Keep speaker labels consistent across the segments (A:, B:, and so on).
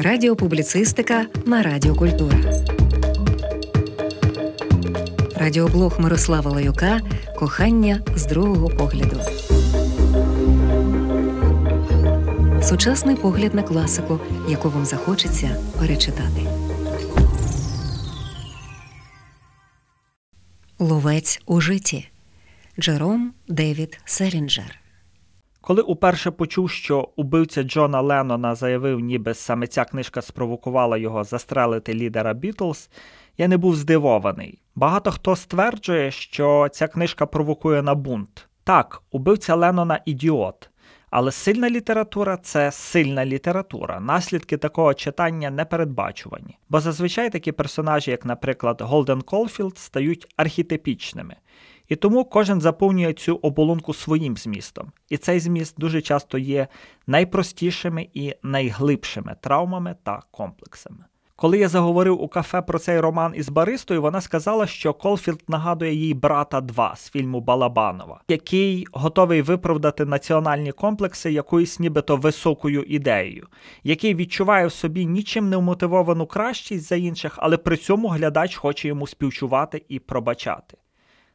A: Радіопубліцистика на Радіо Культура. Радіоблог Мирослава Лаюка Кохання з другого погляду. Сучасний погляд на класику, яку вам захочеться перечитати. Ловець у житті Джером Девід Селінджер.
B: Коли уперше почув, що убивця Джона Леннона заявив, ніби саме ця книжка спровокувала його застрелити лідера Бітлз, я не був здивований. Багато хто стверджує, що ця книжка провокує на бунт. Так, убивця Леннона ідіот. Але сильна література це сильна література. Наслідки такого читання непередбачувані. Бо зазвичай такі персонажі, як, наприклад, Голден Колфілд, стають архетипічними. І тому кожен заповнює цю оболонку своїм змістом. І цей зміст дуже часто є найпростішими і найглибшими травмами та комплексами. Коли я заговорив у кафе про цей роман із баристою, вона сказала, що Колфілд нагадує їй Брата 2 з фільму Балабанова, який готовий виправдати національні комплекси якоюсь нібито високою ідеєю, який відчуває в собі нічим не вмотивовану кращість за інших, але при цьому глядач хоче йому співчувати і пробачати.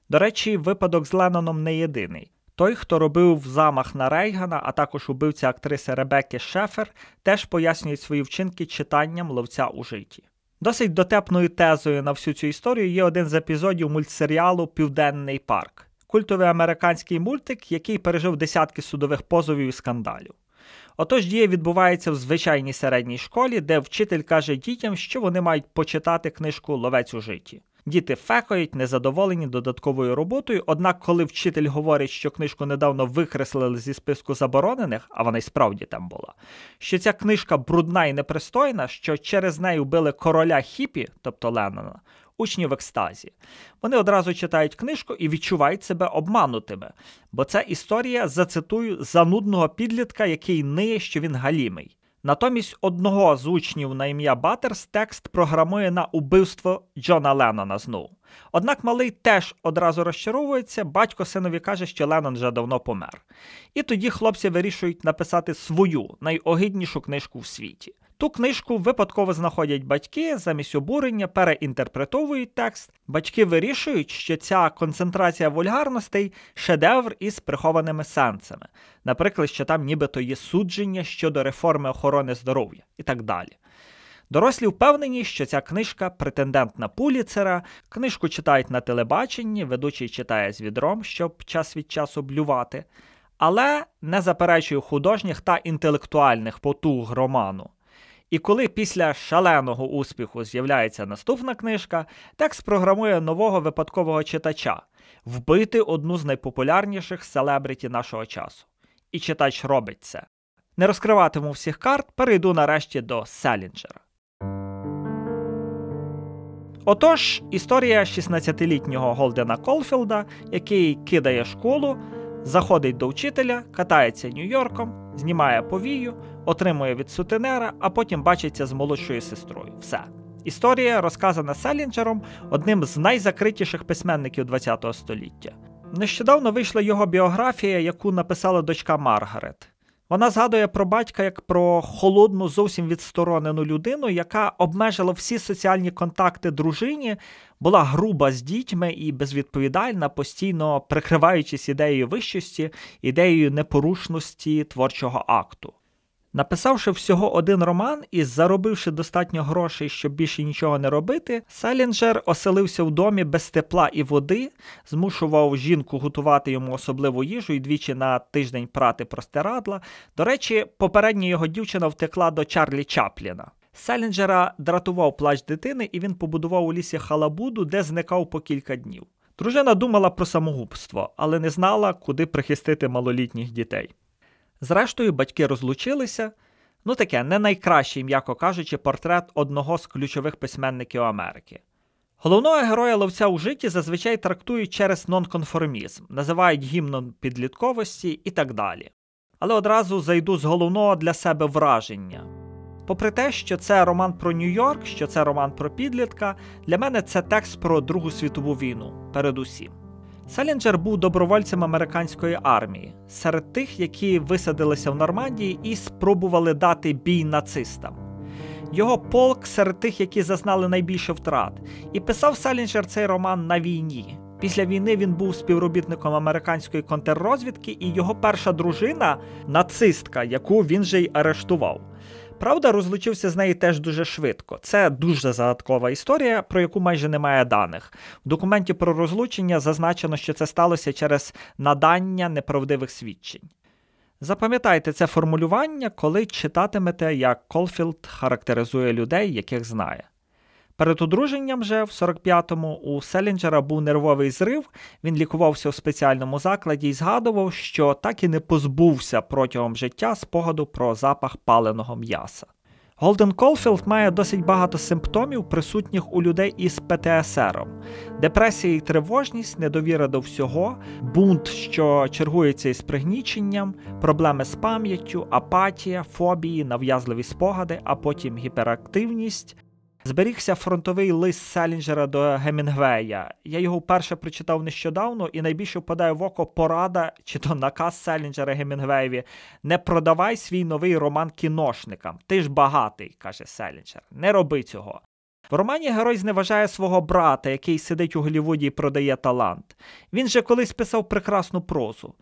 B: До речі, випадок з Ленноном не єдиний. Той, хто робив замах на Рейгана, а також убивця актриси Ребекки Шефер, теж пояснює свої вчинки читанням ловця у житті. Досить дотепною тезою на всю цю історію є один з епізодів мультсеріалу Південний парк, культовий американський мультик, який пережив десятки судових позовів і скандалів. Отож, дія відбувається в звичайній середній школі, де вчитель каже дітям, що вони мають почитати книжку Ловець у житті. Діти фекають, незадоволені додатковою роботою. Однак, коли вчитель говорить, що книжку недавно викреслили зі списку заборонених, а вона й справді там була, що ця книжка брудна і непристойна, що через неї вбили короля хіпі, тобто Леннона, учні в екстазі. Вони одразу читають книжку і відчувають себе обманутими, бо це історія, зацитую, занудного підлітка, який ниє, що він галімий. Натомість одного з учнів на ім'я Баттерс текст програмує на убивство Джона Леннона знову. Однак малий теж одразу розчаровується, батько синові каже, що Леннон вже давно помер. І тоді хлопці вирішують написати свою найогиднішу книжку в світі. Ту книжку випадково знаходять батьки, замість обурення переінтерпретовують текст. Батьки вирішують, що ця концентрація вульгарностей шедевр із прихованими сенсами. Наприклад, що там нібито є судження щодо реформи охорони здоров'я і так далі. Дорослі впевнені, що ця книжка претендент на Пуліцера, книжку читають на телебаченні, ведучий читає з відром, щоб час від часу блювати, але не заперечує художніх та інтелектуальних потуг роману. І коли після шаленого успіху з'являється наступна книжка, текст програмує нового випадкового читача вбити одну з найпопулярніших селебриті нашого часу. І читач робить це. Не розкриватиму всіх карт, перейду нарешті до Селінджера. Отож, історія 16-літнього Голдена Колфілда, який кидає школу, заходить до вчителя, катається Нью-Йорком, знімає повію, отримує від сутенера, а потім бачиться з молодшою сестрою. Все. Історія розказана Селінджером, одним з найзакритіших письменників ХХ століття. Нещодавно вийшла його біографія, яку написала дочка Маргарет. Вона згадує про батька як про холодну, зовсім відсторонену людину, яка обмежила всі соціальні контакти дружині, була груба з дітьми і безвідповідальна, постійно прикриваючись ідеєю вищості, ідеєю непорушності творчого акту. Написавши всього один роман і заробивши достатньо грошей, щоб більше нічого не робити, Селінджер оселився в домі без тепла і води, змушував жінку готувати йому особливу їжу і двічі на тиждень прати простирадла. До речі, попередня його дівчина втекла до Чарлі Чапліна. Селінджера дратував плач дитини, і він побудував у лісі халабуду, де зникав по кілька днів. Дружина думала про самогубство, але не знала, куди прихистити малолітніх дітей. Зрештою, батьки розлучилися. Ну таке не найкращий, м'яко кажучи, портрет одного з ключових письменників Америки. Головного героя ловця у житті зазвичай трактують через нонконформізм, називають гімном підлітковості і так далі. Але одразу зайду з головного для себе враження. Попри те, що це роман про Нью-Йорк, що це роман про підлітка, для мене це текст про Другу світову війну, передусім. Селінджер був добровольцем американської армії, серед тих, які висадилися в Нормандії і спробували дати бій нацистам. його полк серед тих, які зазнали найбільше втрат. І писав Селінджер цей роман на війні. Після війни він був співробітником американської контррозвідки, і його перша дружина нацистка, яку він же й арештував. Правда, розлучився з нею теж дуже швидко. Це дуже загадкова історія, про яку майже немає даних. В документі про розлучення зазначено, що це сталося через надання неправдивих свідчень. Запам'ятайте це формулювання, коли читатимете, як Колфілд характеризує людей, яких знає. Перед одруженням же в 45-му у Селінджера був нервовий зрив, він лікувався у спеціальному закладі і згадував, що так і не позбувся протягом життя спогаду про запах паленого м'яса. Голден Колфілд має досить багато симптомів, присутніх у людей із ПТСР. Депресія і тривожність, недовіра до всього, бунт, що чергується із пригніченням, проблеми з пам'яттю, апатія, фобії, нав'язливі спогади, а потім гіперактивність. Зберігся фронтовий лист Селінджера до Гемінгвея. Я його вперше прочитав нещодавно, і найбільше впадає в око порада чи то наказ Селінджера Гемінгвеєві Не продавай свій новий роман кіношникам. Ти ж багатий, каже Селінджер. Не роби цього. В романі герой зневажає свого брата, який сидить у Голлівуді і продає талант. Він же колись писав прекрасну прозу.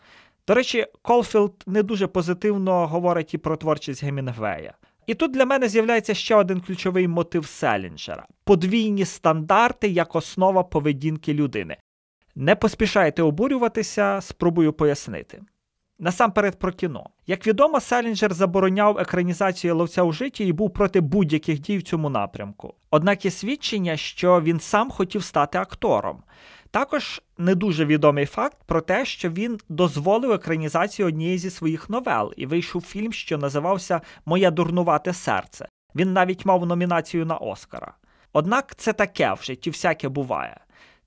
B: До речі, Колфілд не дуже позитивно говорить і про творчість Гемінгвея. І тут для мене з'являється ще один ключовий мотив Селінджера подвійні стандарти як основа поведінки людини. Не поспішайте обурюватися, спробую пояснити. Насамперед про кіно. Як відомо, Селінджер забороняв екранізацію ловця у житті і був проти будь-яких дій в цьому напрямку. Однак є свідчення, що він сам хотів стати актором. Також не дуже відомий факт про те, що він дозволив екранізацію однієї зі своїх новел і вийшов фільм, що називався Моє дурнувате серце. Він навіть мав номінацію на Оскара. Однак це таке в житті всяке буває.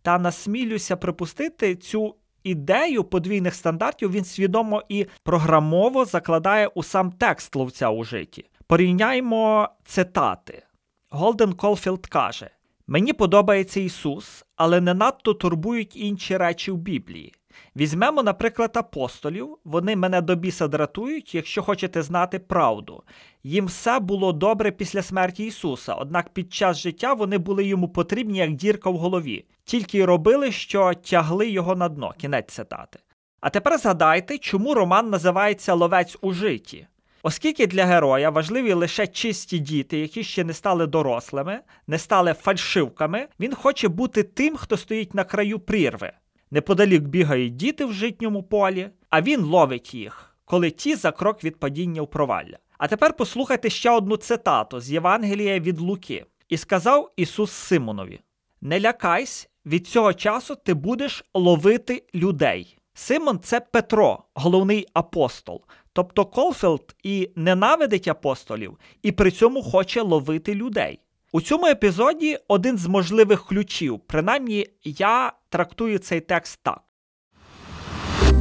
B: Та насмілюся припустити цю ідею подвійних стандартів він свідомо і програмово закладає у сам текст ловця у житті. Порівняймо цитати. Голден Колфілд каже: Мені подобається Ісус, але не надто турбують інші речі в Біблії. Візьмемо, наприклад, апостолів, вони мене до біса дратують, якщо хочете знати правду. Їм все було добре після смерті Ісуса, однак під час життя вони були йому потрібні як дірка в голові, тільки й робили, що тягли його на дно. Кінець цитати. А тепер згадайте, чому роман називається Ловець у житті. Оскільки для героя важливі лише чисті діти, які ще не стали дорослими, не стали фальшивками, він хоче бути тим, хто стоїть на краю прірви. Неподалік бігають діти в житньому полі, а він ловить їх, коли ті за крок від падіння в провалля. А тепер послухайте ще одну цитату з Євангелія від Луки. І сказав Ісус Симонові: Не лякайся, від цього часу ти будеш ловити людей. Симон це Петро, головний апостол. Тобто Колфілд і ненавидить апостолів, і при цьому хоче ловити людей. У цьому епізоді один з можливих ключів, принаймні я трактую цей текст так.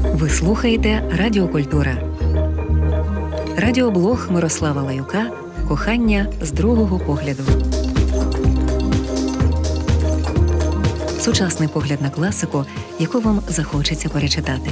A: Ви слухаєте Радіокультура. Радіоблог Мирослава Лаюка Кохання з другого погляду. Сучасний погляд на класику, яку вам захочеться перечитати.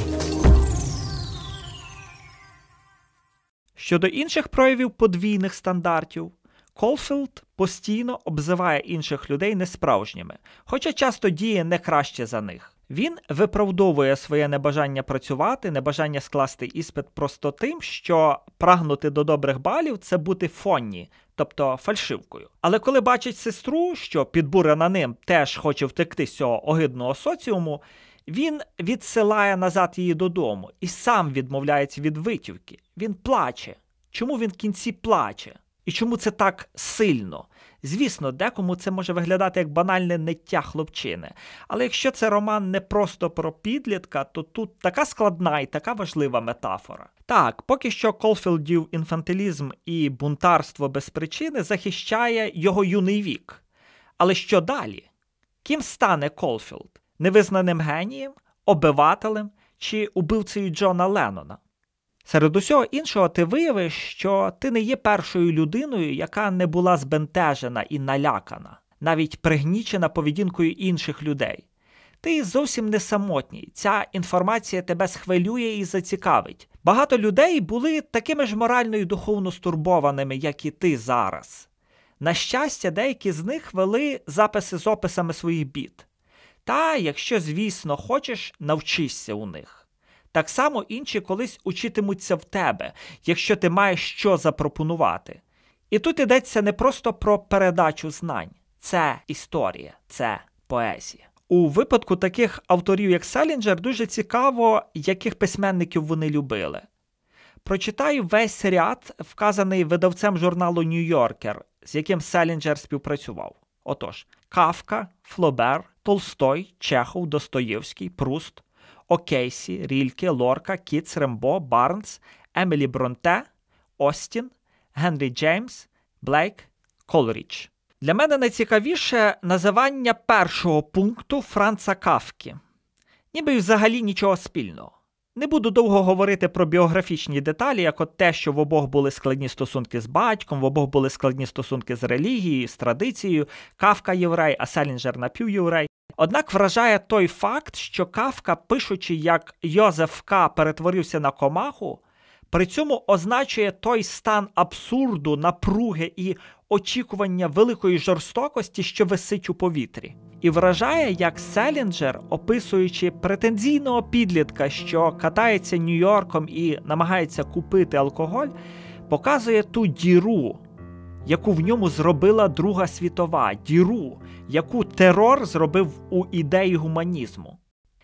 B: Щодо інших проявів подвійних стандартів, Колфілд постійно обзиває інших людей несправжніми, хоча часто діє не краще за них. Він виправдовує своє небажання працювати, небажання скласти іспит просто тим, що прагнути до добрих балів це бути phony, тобто фальшивкою. Але коли бачить сестру, що підбурена ним теж хоче втекти з цього огидного соціуму, він відсилає назад її додому і сам відмовляється від витівки. Він плаче. Чому він в кінці плаче? І чому це так сильно? Звісно, декому це може виглядати як банальне ниття хлопчини. Але якщо це роман не просто про підлітка, то тут така складна і така важлива метафора. Так, поки що Колфілдів інфантилізм і бунтарство без причини захищає його юний вік. Але що далі? Ким стане Колфілд? Невизнаним генієм, обивателем чи убивцею Джона Леннона? Серед усього іншого, ти виявиш, що ти не є першою людиною, яка не була збентежена і налякана, навіть пригнічена поведінкою інших людей. Ти зовсім не самотній. Ця інформація тебе схвилює і зацікавить. Багато людей були такими ж морально і духовно стурбованими, як і ти зараз. На щастя, деякі з них вели записи з описами своїх біт. Та, якщо, звісно, хочеш, навчишся у них. Так само інші колись учитимуться в тебе, якщо ти маєш що запропонувати. І тут йдеться не просто про передачу знань, це історія, це поезія. У випадку таких авторів, як Селінджер, дуже цікаво, яких письменників вони любили. Прочитаю весь ряд, вказаний видавцем журналу Нью-Йоркер, з яким Селінджер співпрацював. Отож, Кафка, Флобер, Толстой, Чехов, Достоєвський, Пруст, Окейсі, Рільке, Лорка, Кітс, Рембо, Бернс, Емілі Бронте, Остін, Генрі Джеймс, Блейк, Колрідж. Для мене найцікавіше називання першого пункту Франца Кафки. Ніби взагалі нічого спільного. Не буду довго говорити про біографічні деталі, як от те, що в обох були складні стосунки з батьком, в обох були складні стосунки з релігією, з традицією, Кавка єврей, а Селінджер напівєврей. Однак вражає той факт, що Кавка, пишучи, як Йозеф К. перетворився на комаху, при цьому означує той стан абсурду, напруги і очікування великої жорстокості, що висить у повітрі. І вражає, як Селінджер, описуючи претензійного підлітка, що катається Нью-Йорком і намагається купити алкоголь, показує ту діру, яку в ньому зробила Друга світова, діру, яку терор зробив у ідеї гуманізму.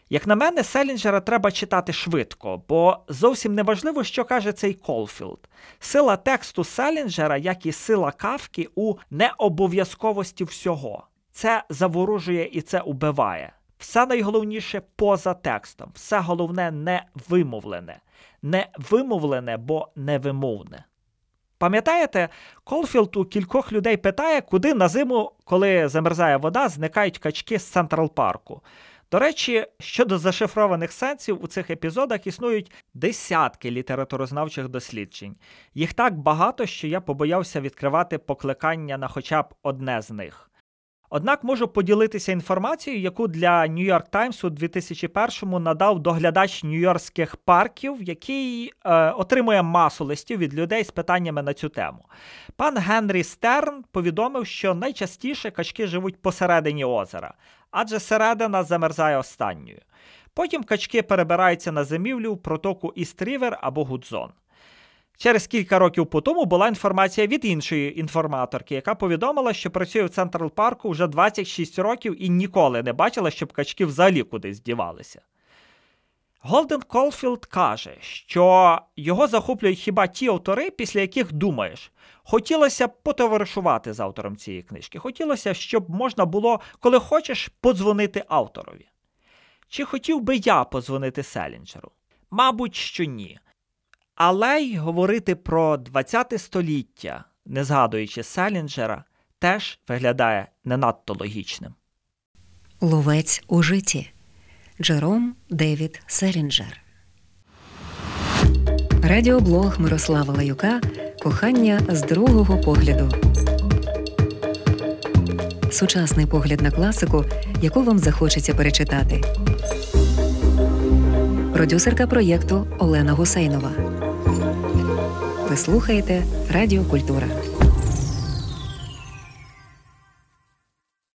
B: Як на мене, Селінджера треба читати швидко, бо зовсім не важливо, що каже цей Колфілд. Сила тексту Селінджера, як і сила Кафки, у необов'язковості всього. Це заворожує і це убиває. Все найголовніше поза текстом, все головне не вимовлене, не вимовлене, бо невимовне. Пам'ятаєте, Колфілд у кількох людей питає, куди на зиму, коли замерзає вода, зникають качки з Централ Парку. До речі, щодо зашифрованих сенсів у цих епізодах існують десятки літературознавчих досліджень. Їх так багато, що я побоявся відкривати покликання на хоча б одне з них. Однак можу поділитися інформацією, яку для New York Times у 2001-му надав доглядач нью-йоркських парків, який е, отримує масу листів від людей з питаннями на цю тему. Пан Генрі Стерн повідомив, що найчастіше качки живуть посередині озера, адже середина замерзає останньою. Потім качки перебираються на зимівлю в протоку Іст-Рівер або Гудзон. Через кілька років по тому була інформація від іншої інформаторки, яка повідомила, що працює в Централ Парку вже 26 років і ніколи не бачила, щоб качки взагалі кудись дівалися. Голден Колфілд каже, що його захоплюють хіба ті автори, після яких думаєш. Хотілося б потоваришувати з автором цієї книжки. Хотілося, щоб можна було, коли хочеш, подзвонити авторові. Чи хотів би я подзвонити Селінджеру? Мабуть, що ні. Але й говорити про ХХ століття, не згадуючи Селінджера, теж виглядає не надто логічним.
A: Ловець у житті Джером Девід Селінджер. Радіоблог Мирослава Лаюка Кохання з другого погляду. Сучасний погляд на класику, яку вам захочеться перечитати. Продюсерка проєкту Олена Гусейнова. Ви слухаєте Радіо Культура.